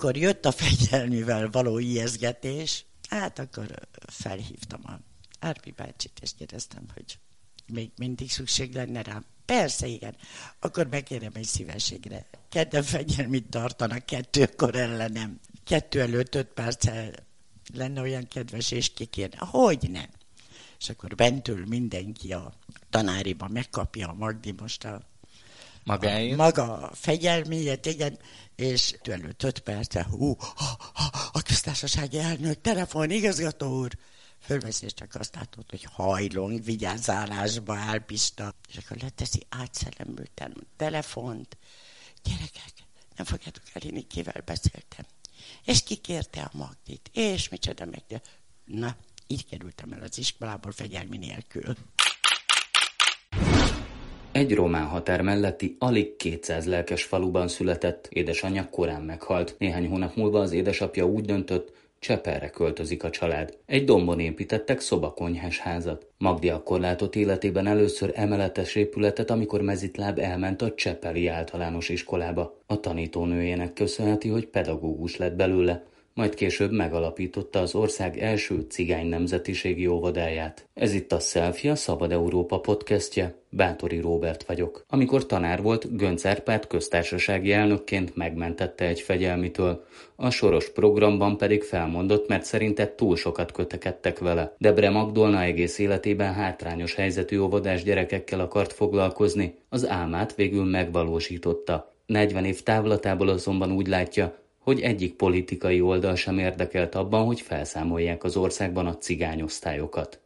Amikor jött a fegyelmivel való ijeszgetés, hát akkor felhívtam a Árpi bácsit, és kérdeztem, hogy még mindig szükség lenne rám. Persze, igen. Akkor megkérem egy szívességre. Kedden fegyelmit tartanak kettőkor ellenem. Kettő előtt öt perccel lenne olyan kedves, és kikérne. Hogy nem? És akkor bentül mindenki a tanáriba megkapja a Magdi most a Magáért? A, maga fegyelméjét, igen, és előtt öt perce, hú, ha, ha, a köztársasági elnök, telefon, igazgató úr, fölveszi, és csak azt látod, hogy hajlong, vigyázálásba áll Pista, és akkor leteszi átszellemülten telefont. Gyerekek, nem fogjátok elhinni, kivel beszéltem. És kikérte a Magdit, és micsoda meg. Na, így kerültem el az iskolából fegyelmi nélkül. Egy román határ melletti alig 200 lelkes faluban született, édesanyja korán meghalt. Néhány hónap múlva az édesapja úgy döntött, Cseperre költözik a család. Egy dombon építettek szobakonyhás házat. Magdi akkor látott életében először emeletes épületet, amikor mezitláb elment a Csepeli általános iskolába. A tanítónőjének köszönheti, hogy pedagógus lett belőle majd később megalapította az ország első cigány nemzetiségi óvodáját. Ez itt a Selfie, a Szabad Európa podcastje. Bátori Róbert vagyok. Amikor tanár volt, Gönc Árpád köztársasági elnökként megmentette egy fegyelmitől. A soros programban pedig felmondott, mert szerinte túl sokat kötekedtek vele. Debre Magdolna egész életében hátrányos helyzetű óvodás gyerekekkel akart foglalkozni. Az álmát végül megvalósította. 40 év távlatából azonban úgy látja, hogy egyik politikai oldal sem érdekelt abban, hogy felszámolják az országban a cigányosztályokat.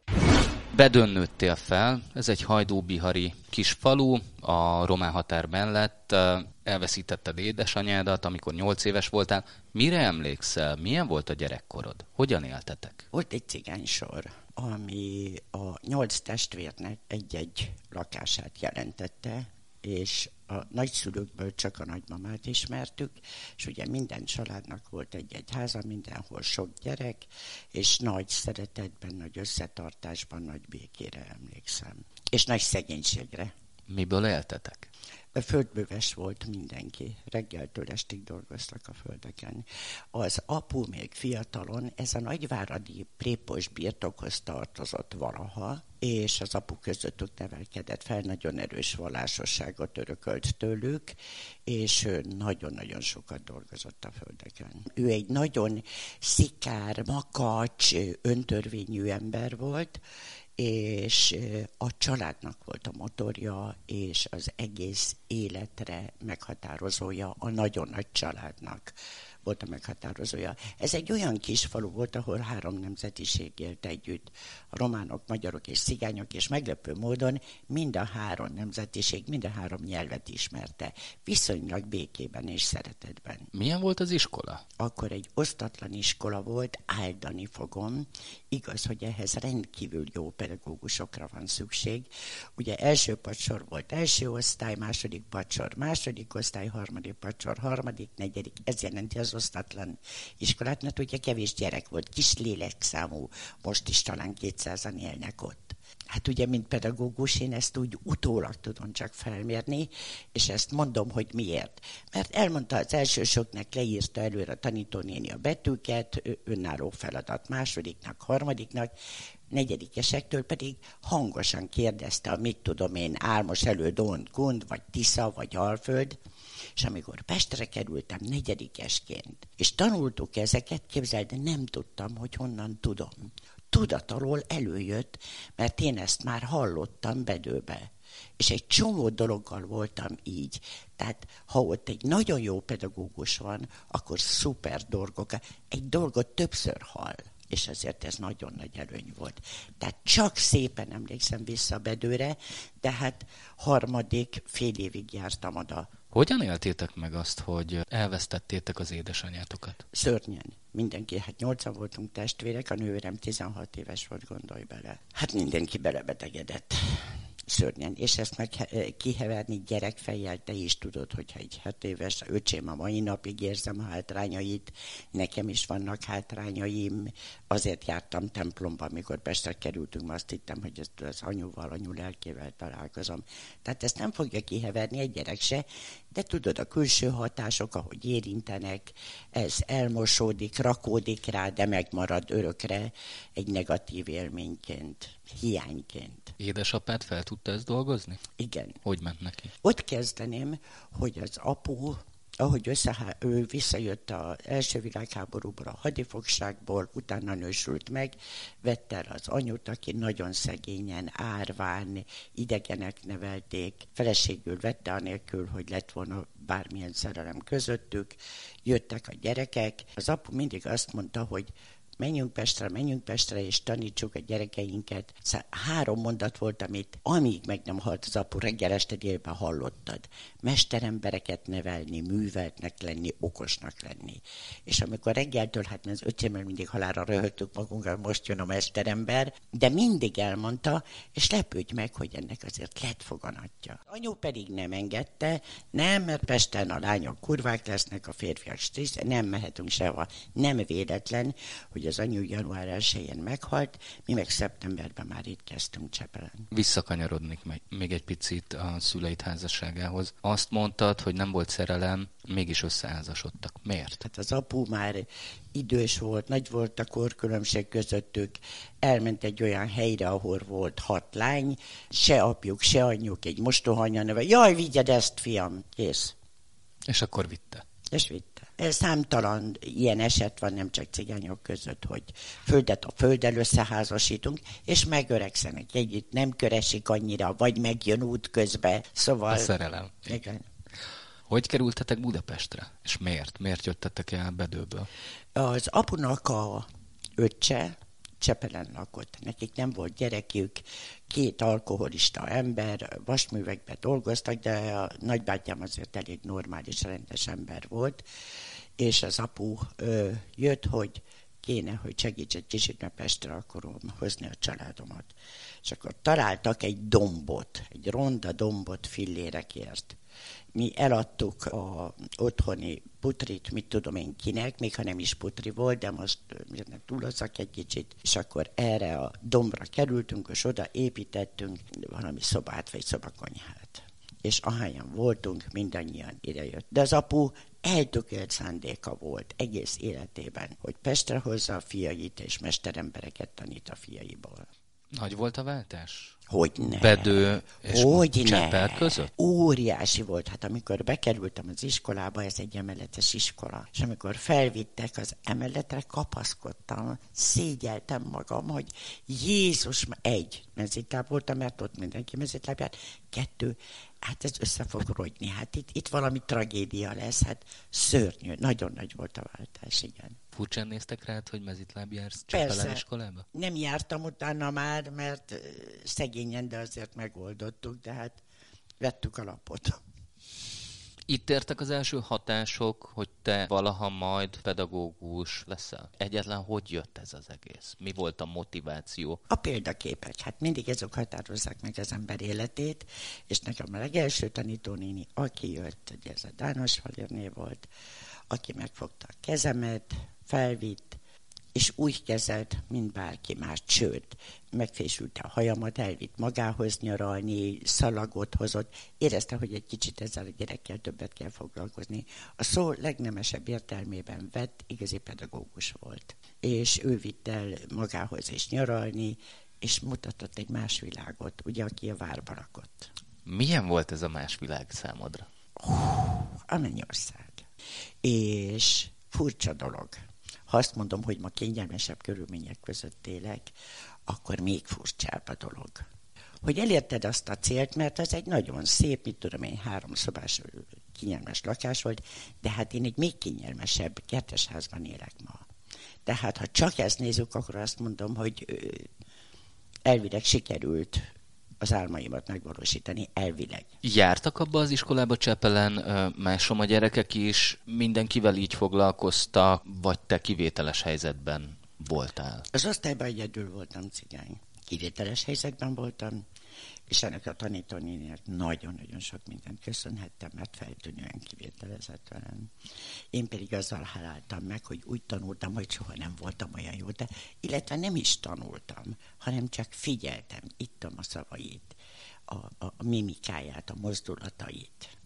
Bedön nőttél fel, ez egy hajdúbihari kis falu, a román határ mellett, elveszítetted édesanyádat, amikor nyolc éves voltál. Mire emlékszel? Milyen volt a gyerekkorod? Hogyan éltetek? Volt egy cigánysor, ami a nyolc testvérnek egy-egy lakását jelentette, és a nagyszülőkből csak a nagymamát ismertük, és ugye minden családnak volt egy-egy háza, mindenhol sok gyerek, és nagy szeretetben, nagy összetartásban, nagy békére emlékszem. És nagy szegénységre. Miből éltetek? Földböves volt mindenki. Reggeltől estig dolgoztak a földeken. Az apu még fiatalon, ez a nagyváradi prépos birtokhoz tartozott valaha, és az apu között ott nevelkedett fel, nagyon erős vallásosságot örökölt tőlük, és nagyon-nagyon sokat dolgozott a földeken. Ő egy nagyon szikár, makacs, öntörvényű ember volt, és a családnak volt a motorja, és az egész életre meghatározója a nagyon nagy családnak volt a meghatározója. Ez egy olyan kis falu volt, ahol három nemzetiség élt együtt. A románok, magyarok és cigányok, és meglepő módon mind a három nemzetiség, mind a három nyelvet ismerte. Viszonylag békében és szeretetben. Milyen volt az iskola? Akkor egy osztatlan iskola volt, áldani fogom. Igaz, hogy ehhez rendkívül jó pedagógusokra van szükség. Ugye első pacsor volt első osztály, második pacsor, második osztály, harmadik pacsor, harmadik, negyedik. Ez jelenti az osztatlan iskolát, mert ugye kevés gyerek volt, kis lélekszámú, most is talán 200-an élnek ott. Hát ugye, mint pedagógus, én ezt úgy utólag tudom csak felmérni, és ezt mondom, hogy miért. Mert elmondta az elsősoknak, leírta előre a tanítónéni a betűket, önálló feladat másodiknak, harmadiknak, negyedikesektől pedig hangosan kérdezte a mit tudom én, Álmos elő Don Gund, vagy Tisza, vagy Alföld, és amikor Pestre kerültem negyedikesként, és tanultuk ezeket, képzeld, nem tudtam, hogy honnan tudom. Tudat alól előjött, mert én ezt már hallottam bedőbe. És egy csomó dologgal voltam így. Tehát, ha ott egy nagyon jó pedagógus van, akkor szuper dolgok. Egy dolgot többször hall és ezért ez nagyon nagy előny volt. Tehát csak szépen emlékszem vissza Bedőre, de hát harmadik fél évig jártam oda hogyan éltétek meg azt, hogy elvesztettétek az édesanyátokat? Szörnyen. Mindenki, hát nyolcan voltunk testvérek, a nővérem 16 éves volt, gondolj bele. Hát mindenki belebetegedett. Szörnyen. És ezt meg kiheverni gyerekfejjel, te is tudod, hogyha egy hat éves öcsém a mai napig érzem a hátrányait, nekem is vannak hátrányaim, azért jártam templomba, amikor Pestre kerültünk, azt hittem, hogy ezt az anyuval, anyu lelkével találkozom. Tehát ezt nem fogja kiheverni egy gyerek se, de tudod, a külső hatások, ahogy érintenek, ez elmosódik, rakódik rá, de megmarad örökre egy negatív élményként, hiányként. Édesapát fel tudta ezt dolgozni? Igen. Hogy ment neki? Ott kezdeném, hogy az apu ahogy össze, ő visszajött az első világháborúból, a hadifogságból, utána nősült meg, vette el az anyut, aki nagyon szegényen, árván, idegenek nevelték, feleségül vette anélkül, hogy lett volna bármilyen szerelem közöttük, jöttek a gyerekek. Az apu mindig azt mondta, hogy menjünk Pestre, menjünk Pestre, és tanítsuk a gyerekeinket. Szóval három mondat volt, amit amíg meg nem halt az apu, reggel este délben hallottad. Mesterembereket nevelni, műveltnek lenni, okosnak lenni. És amikor reggeltől, hát az öcsémmel mindig halára röhögtük magunkat, most jön a mesterember, de mindig elmondta, és lepődj meg, hogy ennek azért lett foganatja. Anyu pedig nem engedte, nem, mert Pesten a lányok kurvák lesznek, a férfiak strissz, nem mehetünk sehova. Nem véletlen, hogy az anyu január 1 meghalt, mi meg szeptemberben már itt kezdtünk Csepelen. Visszakanyarodnék még egy picit a szüleid házasságához. Azt mondtad, hogy nem volt szerelem, mégis összeházasodtak. Miért? Hát az apu már idős volt, nagy volt a korkülönbség közöttük, elment egy olyan helyre, ahol volt hat lány, se apjuk, se anyjuk, egy mostohanya neve. Jaj, vigyed ezt, fiam, kész. És akkor vitte. És vitte. Számtalan ilyen eset van, nem csak cigányok között, hogy földet a földdel összeházasítunk, és megöregszenek együtt, nem köresik annyira, vagy megjön út közbe. Szóval... A szerelem. Igen. Hogy kerültetek Budapestre? És miért? Miért jöttetek el Bedőből? Az apunak a öccse, Csepelen lakott. Nekik nem volt gyerekük, két alkoholista ember, vasművekben dolgoztak, de a nagybátyám azért elég normális, rendes ember volt, és az apu ö, jött, hogy kéne, hogy segíts egy kicsit, mert Pestre akarom hozni a családomat. És akkor találtak egy dombot, egy ronda dombot fillérekért mi eladtuk a otthoni putrit, mit tudom én kinek, még ha nem is putri volt, de most ne túlozzak egy kicsit, és akkor erre a dombra kerültünk, és oda építettünk valami szobát, vagy szobakonyhát. És ahányan voltunk, mindannyian idejött. De az apu eltökélt szándéka volt egész életében, hogy Pestre hozza a fiait, és mesterembereket tanít a fiaiból. Nagy volt a váltás? Hogy ne. Bedő és hogy Csepel között? Óriási volt. Hát amikor bekerültem az iskolába, ez egy emeletes iskola, és amikor felvittek az emeletre, kapaszkodtam, szégyeltem magam, hogy Jézus, egy, mezitláb voltam, mert ott mindenki mezitláb járt, kettő, hát ez össze fog rogyni, hát itt, itt valami tragédia lesz, hát szörnyű, nagyon nagy volt a váltás, igen. Furcsán néztek rád, hogy mezitláb jársz Csepelen iskolába? Nem jártam utána már, mert szegényen, de azért megoldottuk, de hát vettük a lapot. Itt értek az első hatások, hogy te valaha majd pedagógus leszel? Egyetlen hogy jött ez az egész? Mi volt a motiváció? A példaképek. Hát mindig ezek határozzák meg az ember életét, és nekem a legelső tanítónéni, aki jött, ugye ez a Dános Valérné volt, aki megfogta a kezemet, felvitt, és úgy kezelt, mint bárki más, sőt, megfésülte a hajamat, elvitt magához nyaralni, szalagot hozott, érezte, hogy egy kicsit ezzel a gyerekkel többet kell foglalkozni. A szó legnemesebb értelmében vett, igazi pedagógus volt. És ő vitt el magához is nyaralni, és mutatott egy más világot, ugye, aki a várba lakott. Milyen volt ez a más világ számodra? Hú, a mennyország. És furcsa dolog ha azt mondom, hogy ma kényelmesebb körülmények között élek, akkor még furcsább a dolog. Hogy elérted azt a célt, mert ez egy nagyon szép, mit tudom én, háromszobás kényelmes lakás volt, de hát én egy még kényelmesebb kertesházban élek ma. Tehát ha csak ezt nézzük, akkor azt mondom, hogy elvileg sikerült az álmaimat megvalósítani elvileg. Jártak abba az iskolába Csepelen másom a gyerekek is, mindenkivel így foglalkoztak, vagy te kivételes helyzetben voltál? Az osztályban egyedül voltam cigány. Kivételes helyzetben voltam, és ennek a tanítónének nagyon-nagyon sok mindent köszönhettem, mert feltűnően kivételezett velem. Én pedig azzal háláltam meg, hogy úgy tanultam, hogy soha nem voltam olyan jó, de illetve nem is tanultam, hanem csak figyeltem, ittam a szavait, a, a, a mimikáját, a mozdulatait.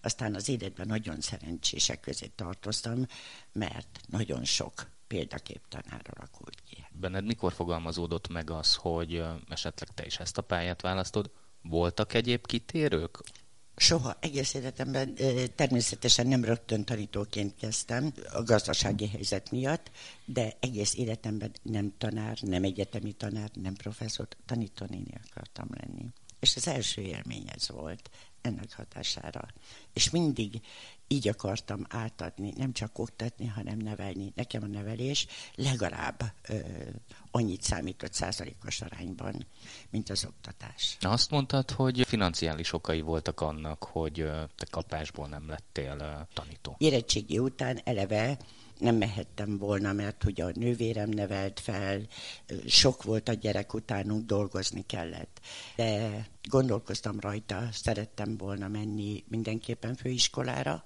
Aztán az életben nagyon szerencsések közé tartoztam, mert nagyon sok példakép tanár alakult ki. Benned mikor fogalmazódott meg az, hogy esetleg te is ezt a pályát választod? Voltak egyéb kitérők? Soha, egész életemben természetesen nem rögtön tanítóként kezdtem a gazdasági helyzet miatt, de egész életemben nem tanár, nem egyetemi tanár, nem professzor, tanítónéni akartam lenni. És az első élmény ez volt ennek hatására. És mindig így akartam átadni, nem csak oktatni, hanem nevelni. Nekem a nevelés legalább ö, annyit számított százalékos arányban, mint az oktatás. Azt mondtad, hogy financiális okai voltak annak, hogy te kapásból nem lettél tanító. Érettségi után eleve nem mehettem volna, mert hogy a nővérem nevelt fel, sok volt a gyerek utánunk, dolgozni kellett. De gondolkoztam rajta, szerettem volna menni mindenképpen főiskolára,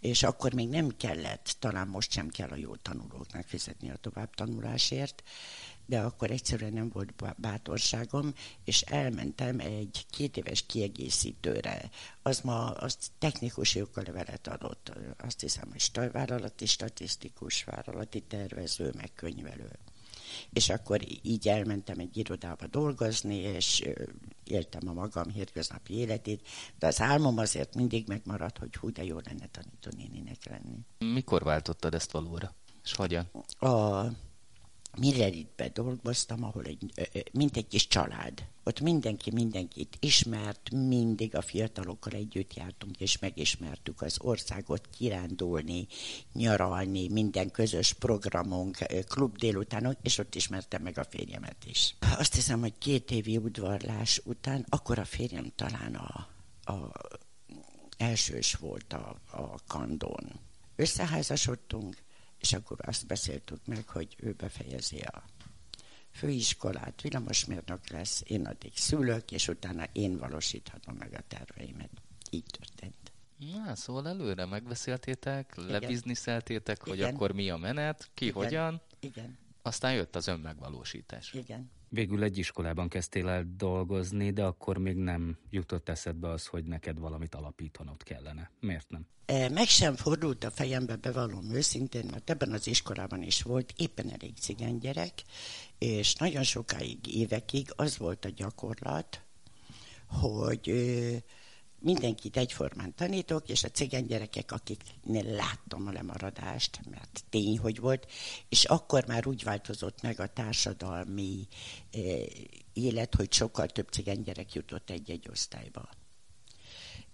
és akkor még nem kellett, talán most sem kell a jó tanulóknak fizetni a továbbtanulásért, de akkor egyszerűen nem volt bátorságom, és elmentem egy két éves kiegészítőre. Az ma az technikus levelet adott, azt hiszem, hogy vállalati statisztikus, vállalati tervező, meg könyvelő. És akkor így elmentem egy irodába dolgozni, és éltem a magam hétköznapi életét, de az álmom azért mindig megmaradt, hogy hú, de jó lenne tanítónéninek lenni. Mikor váltottad ezt valóra? És hogyan? A Milleritbe dolgoztam, ahol egy, mint egy kis család. Ott mindenki mindenkit ismert, mindig a fiatalokkal együtt jártunk, és megismertük az országot, kirándulni, nyaralni, minden közös programunk, klub délutánok, és ott ismertem meg a férjemet is. Azt hiszem, hogy két évi udvarlás után, akkor a férjem talán a, a elsős volt a, a kandón. Összeházasodtunk, és akkor azt beszéltük meg, hogy ő befejezi a főiskolát, villamosmérnök lesz, én addig szülök, és utána én valósíthatom meg a terveimet. Így történt. Na, szóval előre megbeszéltétek, lebizniszeltétek, hogy akkor mi a menet, ki Igen. hogyan. Igen. Aztán jött az önmegvalósítás. Igen. Végül egy iskolában kezdtél el dolgozni, de akkor még nem jutott eszedbe az, hogy neked valamit alapítanod kellene. Miért nem? E, meg sem fordult a fejembe, bevallom őszintén, mert ebben az iskolában is volt éppen elég cigány gyerek, és nagyon sokáig, évekig az volt a gyakorlat, hogy mindenkit egyformán tanítok, és a cigány gyerekek, akiknél láttam a lemaradást, mert tény, hogy volt, és akkor már úgy változott meg a társadalmi eh, élet, hogy sokkal több cigány gyerek jutott egy-egy osztályba.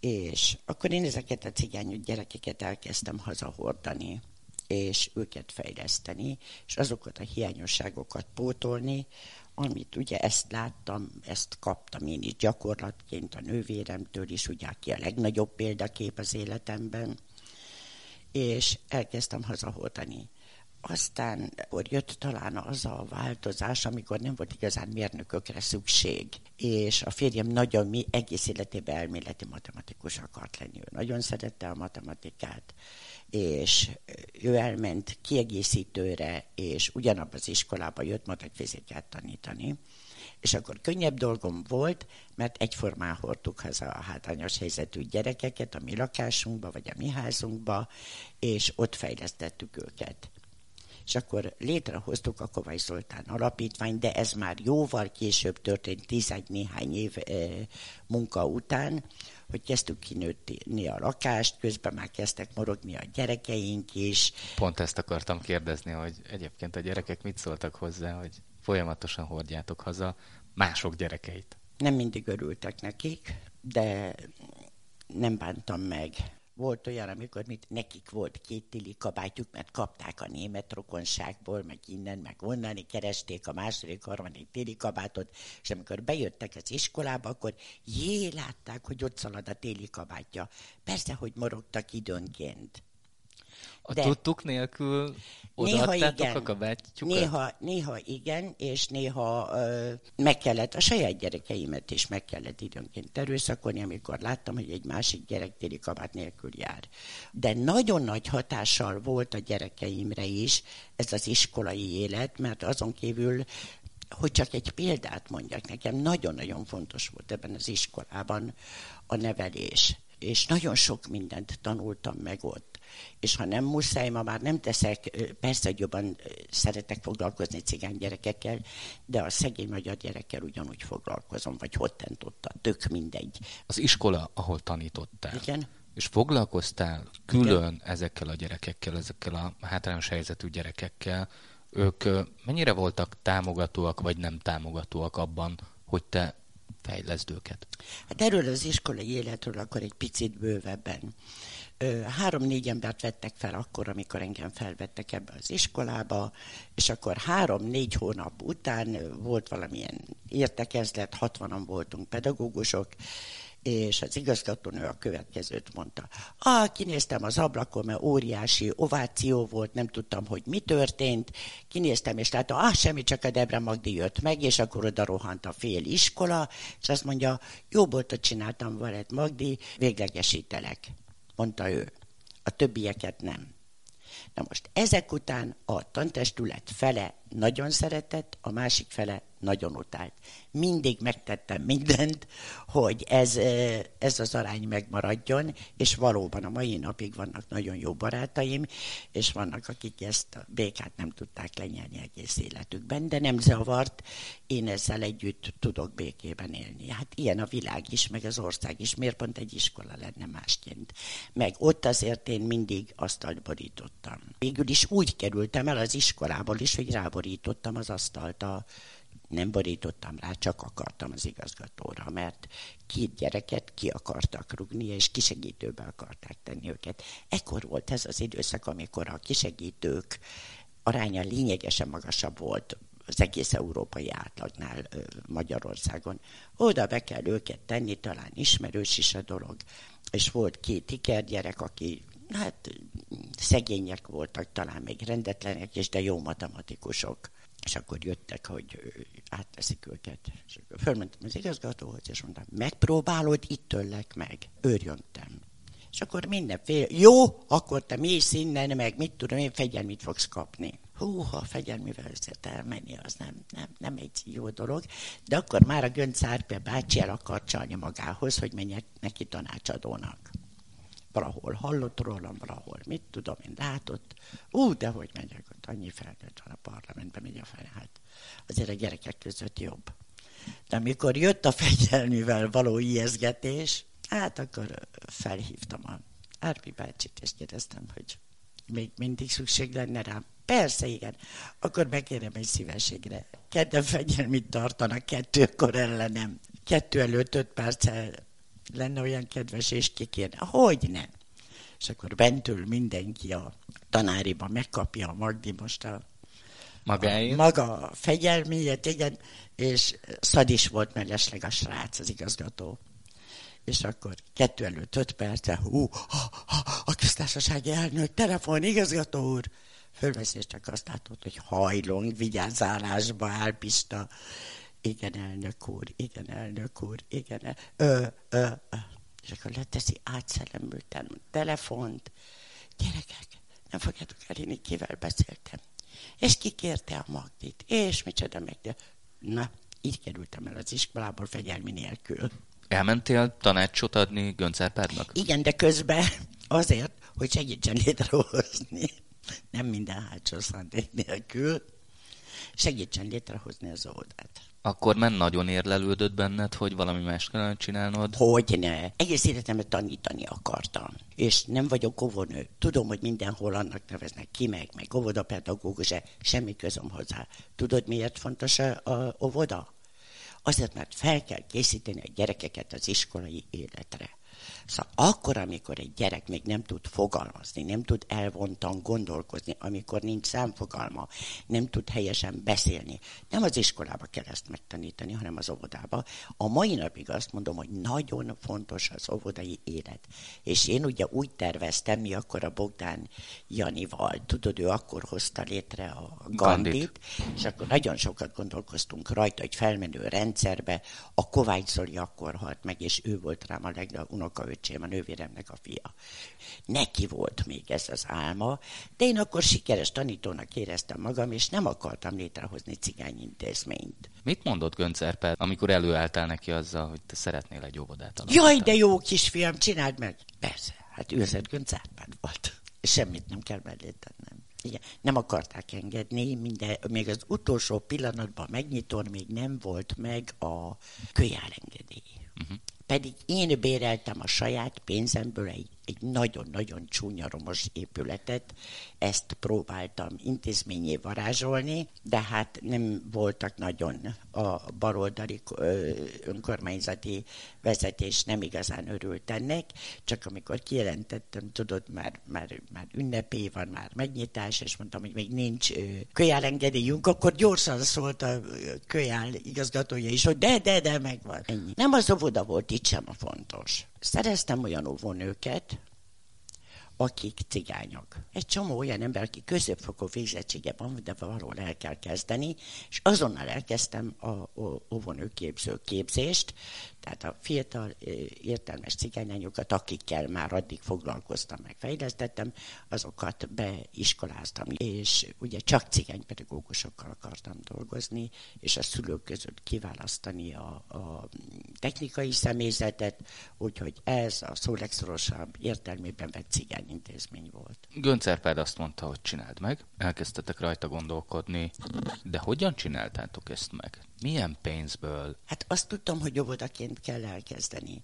És akkor én ezeket a cigány gyerekeket elkezdtem hazahordani, és őket fejleszteni, és azokat a hiányosságokat pótolni, amit ugye ezt láttam, ezt kaptam én is gyakorlatként a nővéremtől is, ugye aki a legnagyobb példakép az életemben, és elkezdtem hazahordani. Aztán akkor jött talán az a változás, amikor nem volt igazán mérnökökre szükség, és a férjem nagyon mi egész életében elméleti matematikus akart lenni. Ő nagyon szerette a matematikát, és ő elment kiegészítőre, és ugyanabban az iskolába jött matek fizikát tanítani, és akkor könnyebb dolgom volt, mert egyformán hordtuk haza a hátrányos helyzetű gyerekeket a mi lakásunkba, vagy a mi házunkba, és ott fejlesztettük őket. És akkor létrehoztuk a Kovács Zoltán alapítványt, de ez már jóval később történt, tizegy néhány év e, munka után, hogy kezdtük kinőni a lakást, közben már kezdtek morogni a gyerekeink is. Pont ezt akartam kérdezni, hogy egyébként a gyerekek mit szóltak hozzá, hogy folyamatosan hordjátok haza mások gyerekeit. Nem mindig örültek nekik, de nem bántam meg. Volt olyan, amikor mit, nekik volt két tili kabátjuk, mert kapták a német rokonságból, meg innen, meg onnan, keresték a második, harmadik téli kabátot, és amikor bejöttek az iskolába, akkor jé, látták, hogy ott szalad a téli kabátja. Persze, hogy morogtak időnként. A De tudtuk nélkül igen, a kabátjukat? Néha, néha igen, és néha ö, meg kellett, a saját gyerekeimet is meg kellett időnként erőszakolni, amikor láttam, hogy egy másik gyerek téli kabát nélkül jár. De nagyon nagy hatással volt a gyerekeimre is ez az iskolai élet, mert azon kívül hogy csak egy példát mondjak nekem, nagyon-nagyon fontos volt ebben az iskolában a nevelés, és nagyon sok mindent tanultam meg ott és ha nem muszáj, ma már nem teszek, persze, hogy jobban szeretek foglalkozni cigány gyerekekkel, de a szegény magyar gyerekkel ugyanúgy foglalkozom, vagy hottentotta, tök mindegy. Az iskola, ahol tanítottál. Igen. És foglalkoztál külön Igen. ezekkel a gyerekekkel, ezekkel a hátrányos helyzetű gyerekekkel, ők mennyire voltak támogatóak, vagy nem támogatóak abban, hogy te fejleszd őket? Hát erről az iskolai életről akkor egy picit bővebben három-négy embert vettek fel akkor, amikor engem felvettek ebbe az iskolába, és akkor három-négy hónap után volt valamilyen értekezlet, hatvanan voltunk pedagógusok, és az igazgatónő a következőt mondta. Ah, kinéztem az ablakon, mert óriási ováció volt, nem tudtam, hogy mi történt. Kinéztem, és láttam, ah, semmi, csak a Debre Magdi jött meg, és akkor oda rohant a fél iskola, és azt mondja, jó boltot csináltam veled, Magdi, véglegesítelek mondta ő. A többieket nem. Na most ezek után a tantestület fele nagyon szeretett, a másik fele nagyon utált. Mindig megtettem mindent, hogy ez, ez az arány megmaradjon, és valóban a mai napig vannak nagyon jó barátaim, és vannak, akik ezt a békát nem tudták lenyelni egész életükben, de nem zavart, én ezzel együtt tudok békében élni. Hát ilyen a világ is, meg az ország is, miért pont egy iskola lenne másként. Meg ott azért én mindig asztalt borítottam. Végül is úgy kerültem el az iskolából is, hogy ráborítottam az asztalt a nem borítottam rá, csak akartam az igazgatóra, mert két gyereket ki akartak rugni, és kisegítőbe akarták tenni őket. Ekkor volt ez az időszak, amikor a kisegítők aránya lényegesen magasabb volt az egész európai átlagnál Magyarországon. Oda be kell őket tenni, talán ismerős is a dolog. És volt két ikergyerek, aki hát szegények voltak, talán még rendetlenek is, de jó matematikusok és akkor jöttek, hogy átteszik őket. És akkor fölmentem az igazgatóhoz, és mondtam, megpróbálod, itt töllek meg. Őrjöntem. És akkor mindenféle, jó, akkor te mész innen, meg mit tudom én, fegyelmit fogsz kapni. Hú, ha fegyelmivel összet elmenni, az nem, nem, nem egy jó dolog. De akkor már a Gönc Árpia bácsi el akart csalni magához, hogy menjek neki tanácsadónak valahol hallott rólam, valahol mit tudom én látott. Ú, de hogy megyek ott, annyi felnőtt van a parlamentbe, megy a fel, hát azért a gyerekek között jobb. De amikor jött a fegyelmivel való ijeszgetés, hát akkor felhívtam a Árpi bácsit, és kérdeztem, hogy még mindig szükség lenne rám. Persze, igen. Akkor megkérem egy szívességre. Kedden fegyelmit tartanak kettőkor ellenem. Kettő előtt öt perccel lenne olyan kedves, és kikérne. Hogy nem? És akkor bentül mindenki a tanáriba megkapja a Magdi most a, Magáért? a maga fegyelméjét, igen, és szadis volt mellesleg a srác, az igazgató. És akkor kettő előtt öt perce, hú, ha, ha, a köztársasági elnök, telefon, igazgató úr. Fölveszi, és csak azt látod, hogy hajlong, vigyázzálásba áll Pista igen, elnök úr, igen, elnök úr, igen, el, ö, ö, ö. És akkor leteszi átszellemülten telefont. Gyerekek, nem fogjátok elhinni, kivel beszéltem. És ki kérte a Magdit, és micsoda meg, de na, így kerültem el az iskolából fegyelmi nélkül. Elmentél tanácsot adni Göncárpádnak? Igen, de közben azért, hogy segítsen létrehozni, nem minden hátsó szándék nélkül, segítsen létrehozni az óvodát. Akkor már nagyon érlelődött benned, hogy valami más kellene csinálnod? Hogy ne. Egész életemben tanítani akartam. És nem vagyok óvonő. Tudom, hogy mindenhol annak neveznek ki meg, meg óvodapedagógus, semmi közöm hozzá. Tudod, miért fontos a, a óvoda? Azért, mert fel kell készíteni a gyerekeket az iskolai életre. Szóval akkor, amikor egy gyerek még nem tud fogalmazni, nem tud elvontan gondolkozni, amikor nincs számfogalma, nem tud helyesen beszélni, nem az iskolába kell ezt megtanítani, hanem az óvodába. A mai napig azt mondom, hogy nagyon fontos az óvodai élet. És én ugye úgy terveztem, mi akkor a Bogdán Janival, tudod, ő akkor hozta létre a Gandit, Gandit. és akkor nagyon sokat gondolkoztunk rajta, hogy felmenő rendszerbe, a Kovács Zoli akkor halt meg, és ő volt rám a legnagyobb unokaöcsém, a nővéremnek a fia. Neki volt még ez az álma, de én akkor sikeres tanítónak éreztem magam, és nem akartam létrehozni cigányintézményt. Mit mondott Gönc Erpel, amikor előálltál neki azzal, hogy te szeretnél egy óvodát alapítani? Jaj, de jó kisfiam, csináld meg! Persze, hát ő Gönc volt. Semmit nem kell mellé tennem. Igen, nem akarták engedni, minden, még az utolsó pillanatban megnyitom, még nem volt meg a kölyárengedély. Uh-huh. Pedig én béreltem a saját pénzemből egy egy nagyon-nagyon csúnya romos épületet, ezt próbáltam intézményé varázsolni, de hát nem voltak nagyon a baloldali önkormányzati vezetés nem igazán örült ennek, csak amikor kijelentettem, tudod, már, már, már ünnepé van, már megnyitás, és mondtam, hogy még nincs kölyárengedélyünk, akkor gyorsan szólt a kölyár igazgatója is, hogy de, de, de, megvan. Ennyi. Nem az óvoda volt itt sem a fontos. Szereztem olyan óvónőket, akik cigányok. Egy csomó olyan ember, aki középfokú végzettsége van, de valahol el kell kezdeni, és azonnal elkezdtem a óvonőképző képzést, tehát a fiatal értelmes cigányokat, akikkel már addig foglalkoztam, meg fejlesztettem, azokat beiskoláztam, és ugye csak cigánypedagógusokkal akartam dolgozni, és a szülők között kiválasztani a, a technikai személyzetet, úgyhogy ez a szó legszorosabb értelmében vett cigányintézmény volt. Göncerpád azt mondta, hogy csináld meg, elkezdtetek rajta gondolkodni, de hogyan csináltátok ezt meg? Milyen pénzből? Hát azt tudtam, hogy óvodaként kell elkezdeni.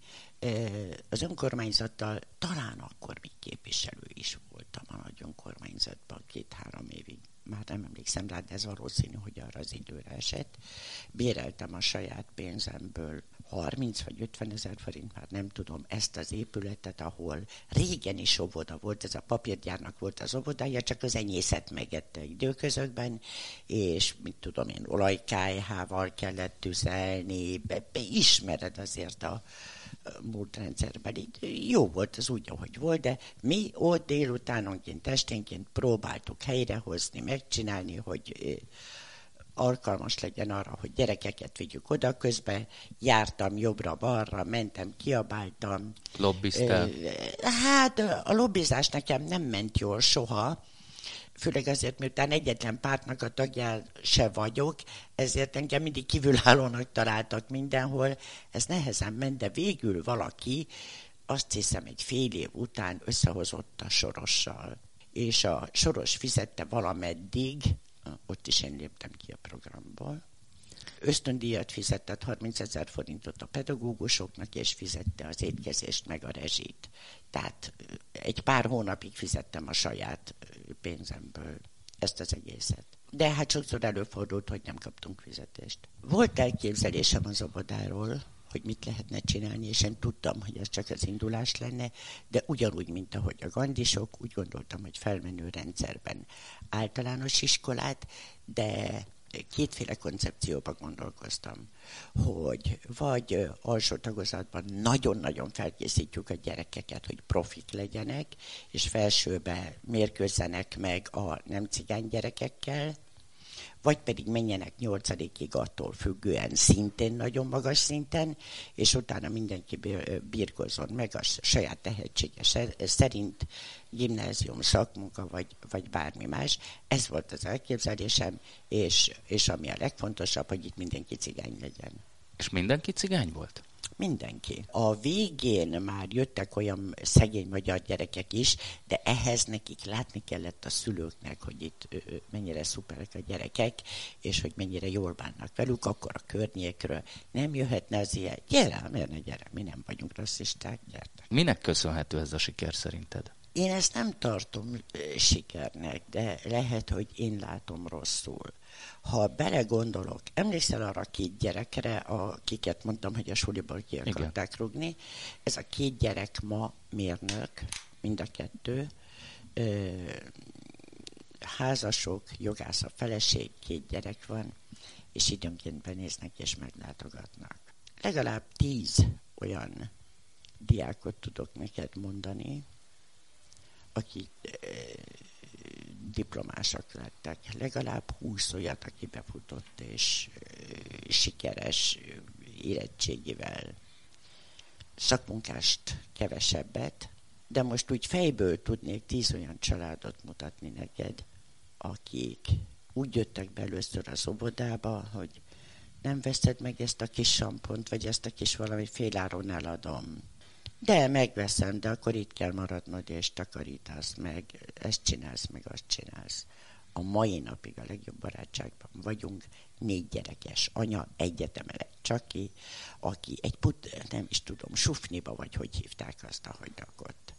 Az önkormányzattal talán akkor még képviselő is voltam a nagy önkormányzatban két-három évig. Már nem emlékszem rá, de ez valószínű, hogy arra az időre esett. Béreltem a saját pénzemből 30 vagy 50 ezer forint, már nem tudom, ezt az épületet, ahol régen is óvoda volt, ez a papírgyárnak volt az óvodája, csak az enyészet megette időközökben, és mit tudom én, olajkájhával kellett tüzelni, be, be ismered azért a, múlt rendszerben. Jó volt az úgy, ahogy volt, de mi ott délutánonként, esténként próbáltuk helyrehozni, megcsinálni, hogy alkalmas legyen arra, hogy gyerekeket vigyük oda, közben jártam jobbra-balra, mentem, kiabáltam. Lobbiztál? Hát a lobbizás nekem nem ment jól soha, főleg azért, miután egyetlen pártnak a tagja se vagyok, ezért engem mindig kívülállónak találtak mindenhol. Ez nehezen ment, de végül valaki, azt hiszem egy fél év után összehozott a sorossal. És a soros fizette valameddig, ott is én léptem ki a programból. Ösztöndíjat fizetett 30 ezer forintot a pedagógusoknak, és fizette az étkezést meg a rezsit. Tehát egy pár hónapig fizettem a saját pénzemből ezt az egészet. De hát sokszor előfordult, hogy nem kaptunk fizetést. Volt elképzelésem az óvodáról, hogy mit lehetne csinálni, és én tudtam, hogy ez csak az indulás lenne, de ugyanúgy, mint ahogy a gandisok, úgy gondoltam, hogy felmenő rendszerben általános iskolát, de kétféle koncepcióban gondolkoztam, hogy vagy alsó tagozatban nagyon-nagyon felkészítjük a gyerekeket, hogy profik legyenek, és felsőbe mérkőzzenek meg a nem cigány gyerekekkel, vagy pedig menjenek nyolcadikig attól függően szintén nagyon magas szinten, és utána mindenki birkozzon meg a saját tehetsége szerint gimnázium, szakmunka, vagy, vagy bármi más. Ez volt az elképzelésem, és, és ami a legfontosabb, hogy itt mindenki cigány legyen. És mindenki cigány volt? Mindenki. A végén már jöttek olyan szegény magyar gyerekek is, de ehhez nekik látni kellett a szülőknek, hogy itt mennyire szuperek a gyerekek, és hogy mennyire jól bánnak velük, akkor a környékről nem jöhetne az ilyen, gyere, miért ne gyere, mi nem vagyunk rasszisták, gyertek. Minek köszönhető ez a siker szerinted? Én ezt nem tartom sikernek, de lehet, hogy én látom rosszul. Ha belegondolok, emlékszel arra a két gyerekre, akiket mondtam, hogy a suliból ki akarták rugni? Ez a két gyerek ma mérnök, mind a kettő, ö, házasok, jogász a feleség, két gyerek van, és időnként benéznek és meglátogatnak. Legalább tíz olyan diákot tudok neked mondani, akik e, diplomások lettek. Legalább húsz olyat, aki befutott és e, sikeres érettségivel. Szakmunkást kevesebbet, de most úgy fejből tudnék tíz olyan családot mutatni neked, akik úgy jöttek be először az óvodába, hogy nem veszed meg ezt a kis sampont, vagy ezt a kis valami féláron eladom. De megveszem, de akkor itt kell maradnod, és takarítasz meg, ezt csinálsz, meg azt csinálsz. A mai napig a legjobb barátságban vagyunk, négy gyerekes anya, egyetemele csak ki, aki egy put, nem is tudom, sufniba, vagy hogy hívták azt, ahogy lakott.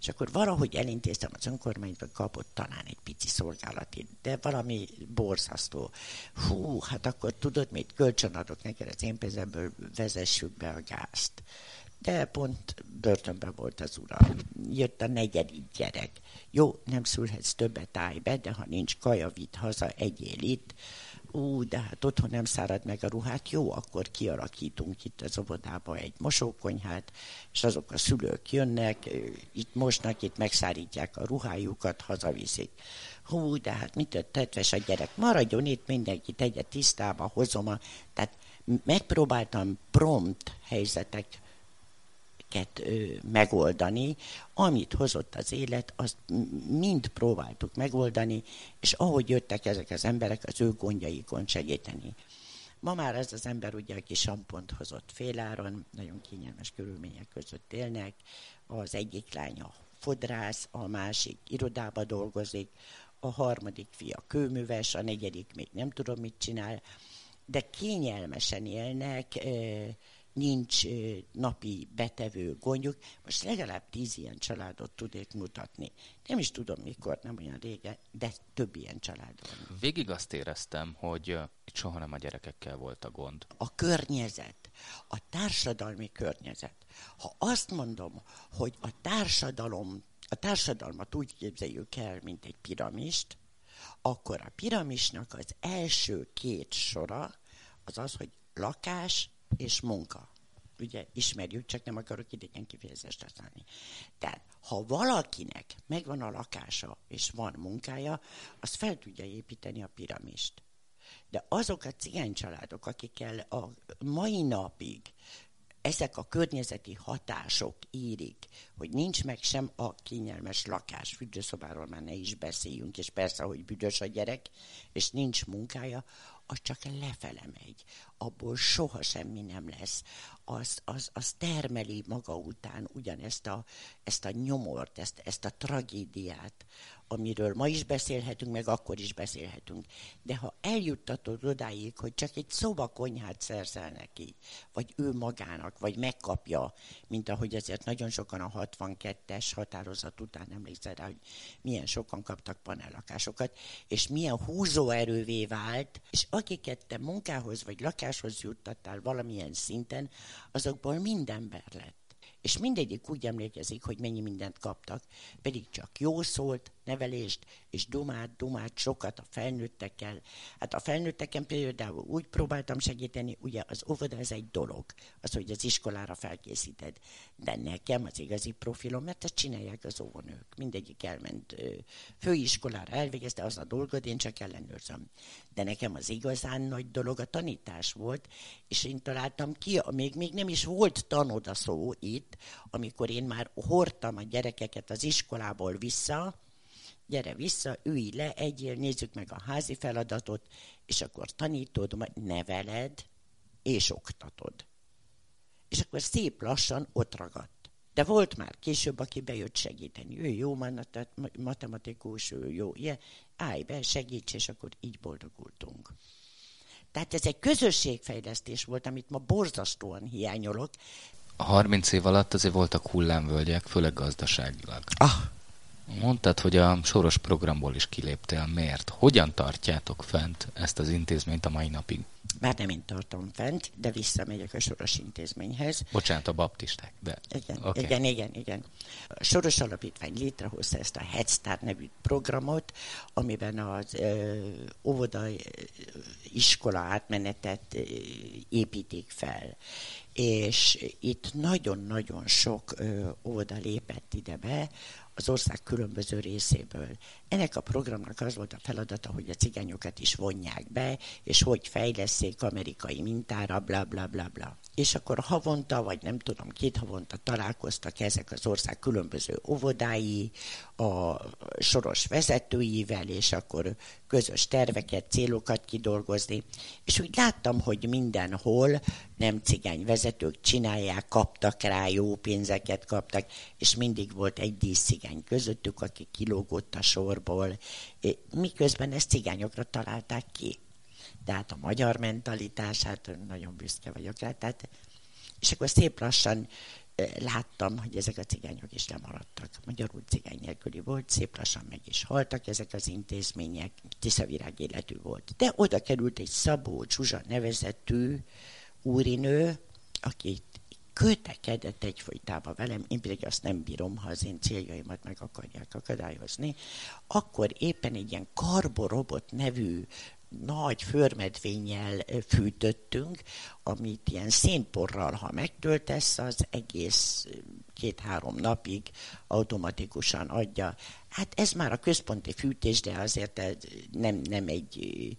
És akkor valahogy elintéztem az önkormányba, kapott talán egy pici szolgálati, de valami borzasztó. Hú, hát akkor tudod mit, kölcsön adok neked az én pénzemből, vezessük be a gázt. De pont börtönben volt az ura. Jött a negyedik gyerek. Jó, nem szülhetsz többet állj be, de ha nincs kaja, vitt haza, egyél itt ú, de hát otthon nem szárad meg a ruhát, jó, akkor kialakítunk itt az óvodába egy mosókonyhát, és azok a szülők jönnek, itt mosnak, itt megszárítják a ruhájukat, hazaviszik. Hú, de hát mit tetves a gyerek? Maradjon itt mindenki, tegye tisztába, hozom a... Tehát megpróbáltam prompt helyzetek ö, megoldani, amit hozott az élet, azt mind próbáltuk megoldani, és ahogy jöttek ezek az emberek, az ő gondjaikon segíteni. Ma már ez az ember ugye, aki sampont hozott féláron, nagyon kényelmes körülmények között élnek, az egyik lánya fodrász, a másik irodába dolgozik, a harmadik fia kőműves, a negyedik még nem tudom mit csinál, de kényelmesen élnek, nincs napi betevő gondjuk. Most legalább tíz ilyen családot tudnék mutatni. Nem is tudom mikor, nem olyan régen, de több ilyen család van. Végig azt éreztem, hogy itt soha nem a gyerekekkel volt a gond. A környezet, a társadalmi környezet. Ha azt mondom, hogy a társadalom, a társadalmat úgy képzeljük el, mint egy piramist, akkor a piramisnak az első két sora az az, hogy lakás, és munka. Ugye ismerjük, csak nem akarok idegen kifejezést használni. Tehát, ha valakinek megvan a lakása és van munkája, az fel tudja építeni a piramist. De azok a cigány családok, akikkel a mai napig ezek a környezeti hatások érik, hogy nincs meg sem a kényelmes lakás, fürdőszobáról már ne is beszéljünk, és persze, hogy büdös a gyerek, és nincs munkája, az csak lefele megy. Abból soha semmi nem lesz. Az, az, az termeli maga után ugyanezt a, ezt a nyomort, ezt, ezt a tragédiát, amiről ma is beszélhetünk, meg akkor is beszélhetünk. De ha eljuttatod odáig, hogy csak egy szobakonyhát szerzel neki, vagy ő magának, vagy megkapja, mint ahogy azért nagyon sokan a 62-es határozat után emlékszel rá, hogy milyen sokan kaptak panellakásokat, és milyen húzóerővé vált, és akiket te munkához vagy lakáshoz juttattál valamilyen szinten, azokból minden ember lett. És mindegyik úgy emlékezik, hogy mennyi mindent kaptak, pedig csak jó szólt, nevelést, és dumát, dumát sokat a felnőttekkel. Hát a felnőtteken például úgy próbáltam segíteni, ugye az óvoda ez egy dolog, az, hogy az iskolára felkészíted. De nekem az igazi profilom, mert ezt csinálják az óvonők. Mindegyik elment főiskolára, elvégezte az a dolgod, én csak ellenőrzöm. De nekem az igazán nagy dolog a tanítás volt, és én találtam ki, még, még nem is volt tanoda szó itt, amikor én már hordtam a gyerekeket az iskolából vissza, gyere vissza, ülj le, egyél, nézzük meg a házi feladatot, és akkor tanítod, majd neveled, és oktatod. És akkor szép lassan ott ragadt. De volt már később, aki bejött segíteni. Ő jó matematikus, ő jó, ilyen, állj be, segíts, és akkor így boldogultunk. Tehát ez egy közösségfejlesztés volt, amit ma borzasztóan hiányolok. A 30 év alatt azért voltak hullámvölgyek, főleg gazdaságilag. Ah, Mondtad, hogy a soros programból is kiléptél. Miért? Hogyan tartjátok fent ezt az intézményt a mai napig? Már nem én tartom fent, de visszamegyek a Soros intézményhez. Bocsánat, a baptisták, de... Igen, okay. igen, igen, igen. A Soros Alapítvány létrehozta ezt a Head Start nevű programot, amiben az ö, óvodai iskola átmenetet ö, építik fel. És itt nagyon-nagyon sok óvoda lépett ide be, az ország különböző részéből. Ennek a programnak az volt a feladata, hogy a cigányokat is vonják be, és hogy fejleszék amerikai mintára, bla bla bla bla. És akkor havonta, vagy nem tudom, két havonta találkoztak ezek az ország különböző óvodái, a soros vezetőivel, és akkor közös terveket, célokat kidolgozni. És úgy láttam, hogy mindenhol nem cigány vezetők csinálják, kaptak rá, jó pénzeket kaptak, és mindig volt egy díszcigány közöttük, aki kilógott a sorból, miközben ezt cigányokra találták ki. Tehát a magyar mentalitását nagyon büszke vagyok rá. Tehát, és akkor szép lassan láttam, hogy ezek a cigányok is lemaradtak. Magyarul cigány nélküli volt, szép lassan meg is haltak ezek az intézmények, tiszavirág életű volt. De oda került egy Szabó Zsuzsa nevezetű úrinő, aki kötekedett egyfolytában velem, én pedig azt nem bírom, ha az én céljaimat meg akarják akadályozni, akkor éppen egy ilyen karborobot nevű nagy förmedvényel fűtöttünk, amit ilyen szénporral, ha megtöltesz, az egész két-három napig automatikusan adja. Hát ez már a központi fűtés, de azért nem, nem egy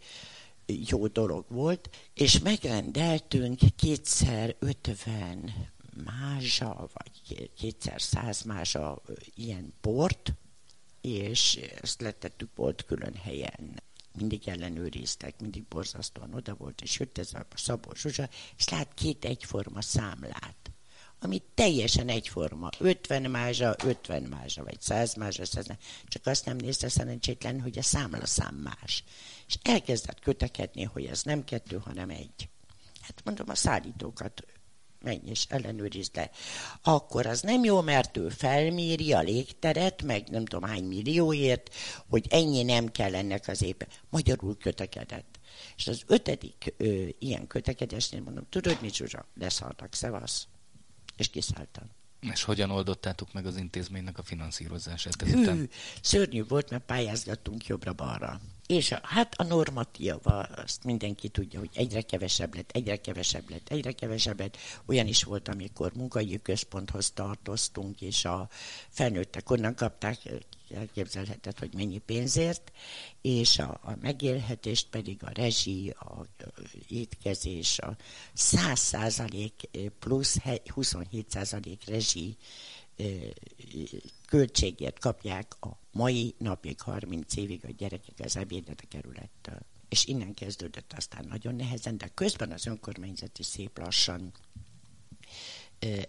jó dolog volt, és megrendeltünk kétszer ötven mázsa, vagy kétszer száz mázsa ilyen port, és ezt letettük volt külön helyen mindig ellenőriztek, mindig borzasztóan oda volt, és jött ez a Szabó Zsuzsa, és lát két egyforma számlát, ami teljesen egyforma, 50 mázsa, 50 mázsa, vagy 100 mázsa, 100 csak azt nem nézte szerencsétlen, hogy a számlaszám más. És elkezdett kötekedni, hogy ez nem kettő, hanem egy. Hát mondom, a szállítókat menj és ellenőrizd le. Akkor az nem jó, mert ő felméri a légteret, meg nem tudom hány millióért, hogy ennyi nem kell ennek az éppen. Magyarul kötekedett. És az ötödik ö, ilyen kötekedésnél mondom, tudod mit, Zsuzsa, leszartak, szevasz. És kiszálltam. És hogyan oldottátok meg az intézménynek a finanszírozását Hű, szörnyű volt, mert pályázgattunk jobbra-balra. És a, hát a normatíva, azt mindenki tudja, hogy egyre kevesebb lett, egyre kevesebb lett, egyre kevesebb lett. Olyan is volt, amikor munkai központhoz tartoztunk, és a felnőttek onnan kapták, elképzelheted, hogy mennyi pénzért, és a, a megélhetést pedig a rezsi, a, a étkezés, a 100 százalék plusz 27 százalék rezsi költségért kapják a mai napig 30 évig a gyerekek az ebédet a kerülettől. És innen kezdődött aztán nagyon nehezen, de közben az önkormányzat is szép lassan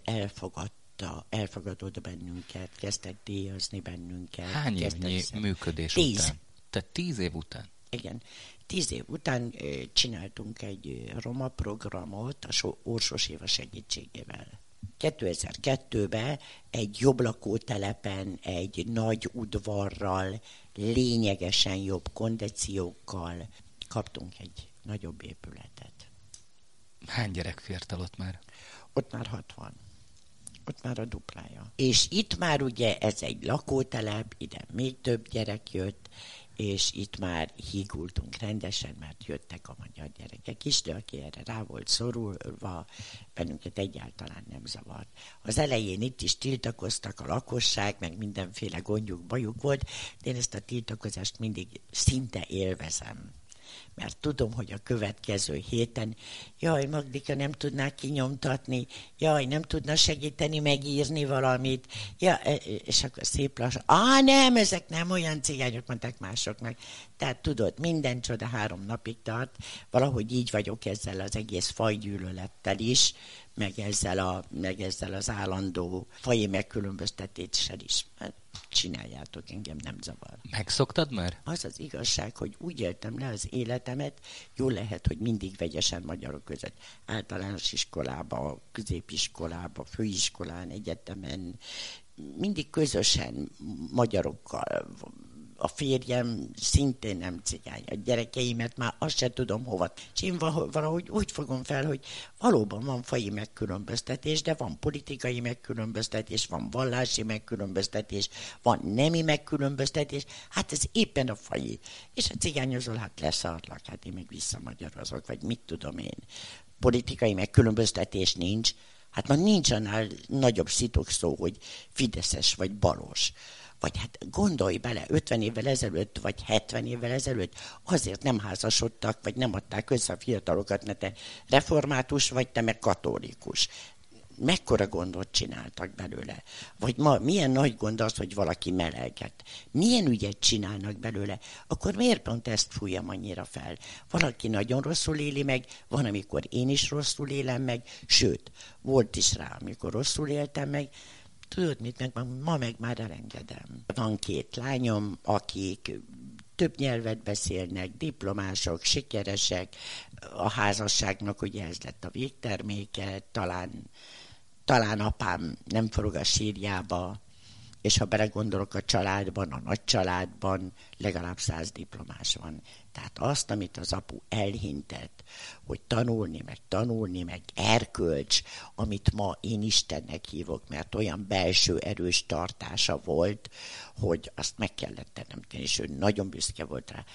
elfogadta, elfogadott bennünket, kezdtek díjazni bennünket. Hány évnyi szem... működés tíz. után? Tehát tíz év után? Igen. Tíz év után csináltunk egy roma programot a Orsos Éva segítségével. 2002-ben egy jobb lakótelepen, egy nagy udvarral, lényegesen jobb kondíciókkal kaptunk egy nagyobb épületet. Hány gyerek fért el ott már? Ott már 60. Ott már a duplája. És itt már ugye ez egy lakótelep, ide még több gyerek jött, és itt már hígultunk rendesen, mert jöttek a magyar gyerekek is, de aki erre rá volt szorulva, bennünket egyáltalán nem zavart. Az elején itt is tiltakoztak a lakosság, meg mindenféle gondjuk, bajuk volt, de én ezt a tiltakozást mindig szinte élvezem mert tudom, hogy a következő héten, jaj, Magdika nem tudná kinyomtatni, jaj, nem tudna segíteni megírni valamit, ja, e, e, és akkor szép lassan, á, nem, ezek nem olyan cigányok, mondták másoknak. Tehát tudod, minden csoda három napig tart, valahogy így vagyok ezzel az egész fajgyűlölettel is, meg ezzel, a, meg ezzel az állandó faji megkülönböztetéssel is. Hát, csináljátok, engem nem zavar. Megszoktad már? Az az igazság, hogy úgy éltem le az életemet. Jó lehet, hogy mindig vegyesen magyarok között. Általános iskolába, középiskolába, főiskolán, egyetemen, mindig közösen magyarokkal a férjem szintén nem cigány, a gyerekeimet már azt se tudom hova. És én valahogy úgy fogom fel, hogy valóban van fai megkülönböztetés, de van politikai megkülönböztetés, van vallási megkülönböztetés, van nemi megkülönböztetés, hát ez éppen a fai. És a cigányozol, hát leszarlak, hát én meg visszamagyarozok, vagy mit tudom én. Politikai megkülönböztetés nincs, Hát már nincs annál nagyobb szó, hogy fideszes vagy balos. Vagy hát gondolj bele, 50 évvel ezelőtt, vagy 70 évvel ezelőtt azért nem házasodtak, vagy nem adták össze a fiatalokat, mert te református vagy, te meg katolikus mekkora gondot csináltak belőle. Vagy ma milyen nagy gond az, hogy valaki meleget. Milyen ügyet csinálnak belőle. Akkor miért pont ezt fújjam annyira fel? Valaki nagyon rosszul éli meg, van, amikor én is rosszul élem meg, sőt, volt is rá, amikor rosszul éltem meg, tudod mit, meg ma meg már elengedem. Van két lányom, akik több nyelvet beszélnek, diplomások, sikeresek, a házasságnak ugye ez lett a végterméke, talán, talán apám nem forog a sírjába, és ha belegondolok a családban, a nagy családban legalább száz diplomás van. Tehát azt, amit az apu elhintett, hogy tanulni, meg tanulni, meg erkölcs, amit ma én Istennek hívok, mert olyan belső erős tartása volt, hogy azt meg kellett teremteni, és ő nagyon büszke volt rá.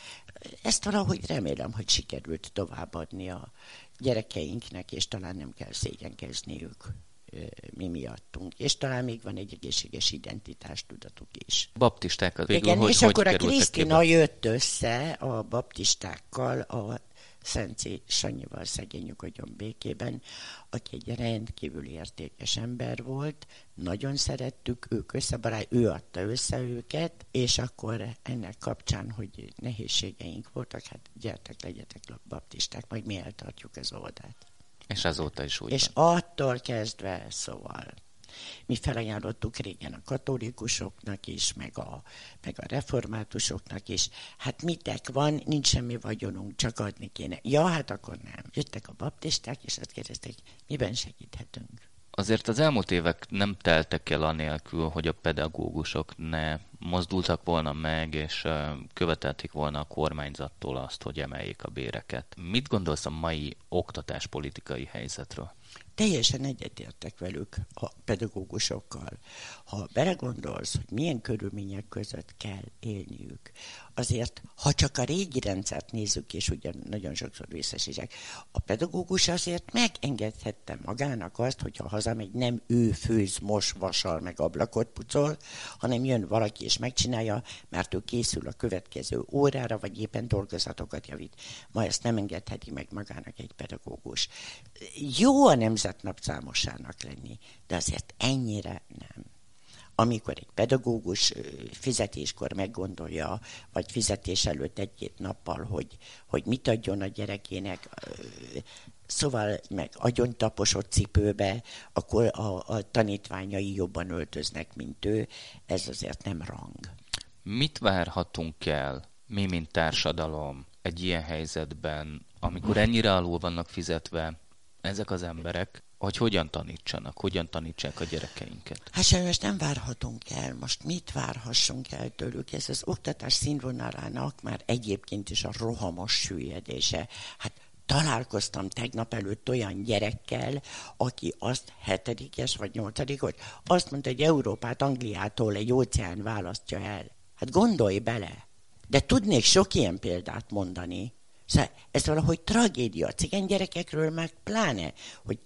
Ezt valahogy remélem, hogy sikerült továbbadni a gyerekeinknek, és talán nem kell szégyenkezniük mi miattunk. És talán még van egy egészséges identitástudatuk is. Baptistákat végül Igen, hogy, és hogy akkor a Krisztina jött össze a baptistákkal a Szentci Sanyival szegény nyugodjon békében, aki egy rendkívül értékes ember volt, nagyon szerettük, ők összebarát, ő adta össze őket, és akkor ennek kapcsán, hogy nehézségeink voltak, hát gyertek, legyetek baptisták, majd mi eltartjuk az óvodát. És azóta is úgy És van. attól kezdve, szóval mi felajánlottuk régen a katolikusoknak is, meg a, meg a reformátusoknak is. Hát mitek van, nincs semmi vagyonunk, csak adni kéne. Ja, hát akkor nem. Jöttek a baptisták, és azt kérdezték, miben segíthetünk. Azért az elmúlt évek nem teltek el anélkül, hogy a pedagógusok ne mozdultak volna meg, és követelték volna a kormányzattól azt, hogy emeljék a béreket. Mit gondolsz a mai oktatáspolitikai helyzetről? teljesen egyetértek velük, a pedagógusokkal. Ha belegondolsz, hogy milyen körülmények között kell élniük, azért, ha csak a régi rendszert nézzük, és ugyan nagyon sokszor visszasítsák, a pedagógus azért megengedhette magának azt, hogyha hazamegy, nem ő főz, mos, vasal, meg ablakot pucol, hanem jön valaki és megcsinálja, mert ő készül a következő órára, vagy éppen dolgozatokat javít. Ma ezt nem engedheti meg magának egy pedagógus. Jó a nemzet napszámosának lenni, de azért ennyire nem amikor egy pedagógus fizetéskor meggondolja, vagy fizetés előtt egy-két nappal, hogy, hogy mit adjon a gyerekének, szóval meg agyon taposott cipőbe, akkor a, a tanítványai jobban öltöznek, mint ő, ez azért nem rang. Mit várhatunk el, mi, mint társadalom, egy ilyen helyzetben, amikor ennyire alul vannak fizetve ezek az emberek, hogy hogyan tanítsanak, hogyan tanítsák a gyerekeinket? Hát sajnos nem várhatunk el. Most mit várhassunk el tőlük? Ez az oktatás színvonalának már egyébként is a rohamos süllyedése. Hát találkoztam tegnap előtt olyan gyerekkel, aki azt hetedikes vagy nyolcadikos, azt mondta, hogy Európát Angliától egy óceán választja el. Hát gondolj bele! De tudnék sok ilyen példát mondani. Szóval ez valahogy tragédia. A cigány gyerekekről meg pláne, hogy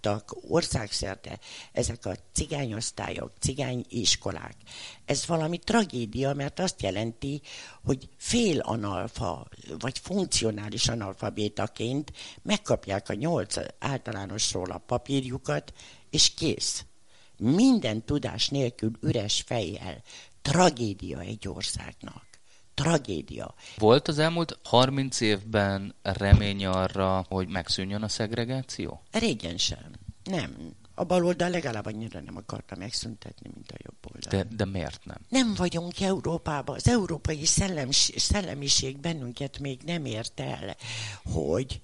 kialakultottak országszerte ezek a cigányosztályok, cigány iskolák. Ez valami tragédia, mert azt jelenti, hogy fél analfa, vagy funkcionális analfabétaként megkapják a nyolc általánosról a papírjukat, és kész. Minden tudás nélkül üres fejjel. Tragédia egy országnak tragédia. Volt az elmúlt 30 évben remény arra, hogy megszűnjön a szegregáció? Régen sem. Nem. A baloldal legalább annyira nem akarta megszüntetni, mint a jobb oldal. De, de miért nem? Nem vagyunk Európában. Az európai szellem, szellemiség bennünket még nem ért el, hogy,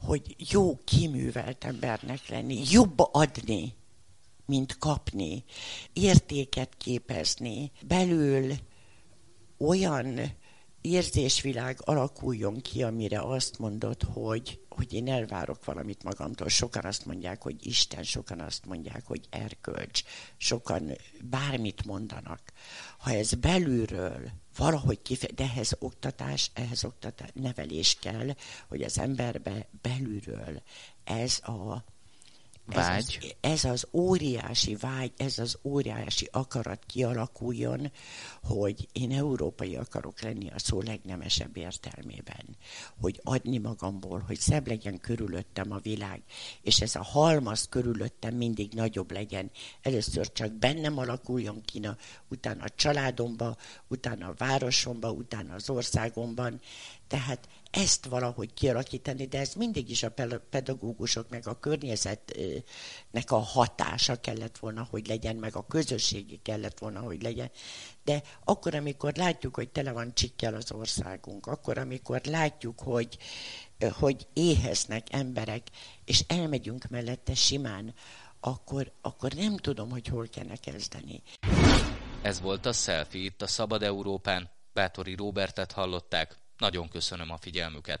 hogy jó kiművelt embernek lenni, jobb adni, mint kapni, értéket képezni, belül olyan érzésvilág alakuljon ki, amire azt mondod, hogy, hogy én elvárok valamit magamtól. Sokan azt mondják, hogy Isten, sokan azt mondják, hogy erkölcs, sokan bármit mondanak. Ha ez belülről valahogy kifeje, de ehhez oktatás, ehhez oktatás, nevelés kell, hogy az emberbe belülről ez a vágy. Ez az, ez az óriási vágy, ez az óriási akarat kialakuljon, hogy én európai akarok lenni a szó legnemesebb értelmében. Hogy adni magamból, hogy szebb legyen körülöttem a világ, és ez a halmaz körülöttem mindig nagyobb legyen. Először csak bennem alakuljon ki, utána a családomba, utána a városomba, utána az országomban. Tehát ezt valahogy kialakítani, de ez mindig is a pedagógusoknak, a környezetnek a hatása kellett volna, hogy legyen, meg a közösségi kellett volna, hogy legyen. De akkor, amikor látjuk, hogy tele van csikkel az országunk, akkor, amikor látjuk, hogy, hogy éheznek emberek, és elmegyünk mellette simán, akkor, akkor nem tudom, hogy hol kellene kezdeni. Ez volt a selfie itt a Szabad Európán. Bátori Robertet hallották. Nagyon köszönöm a figyelmüket.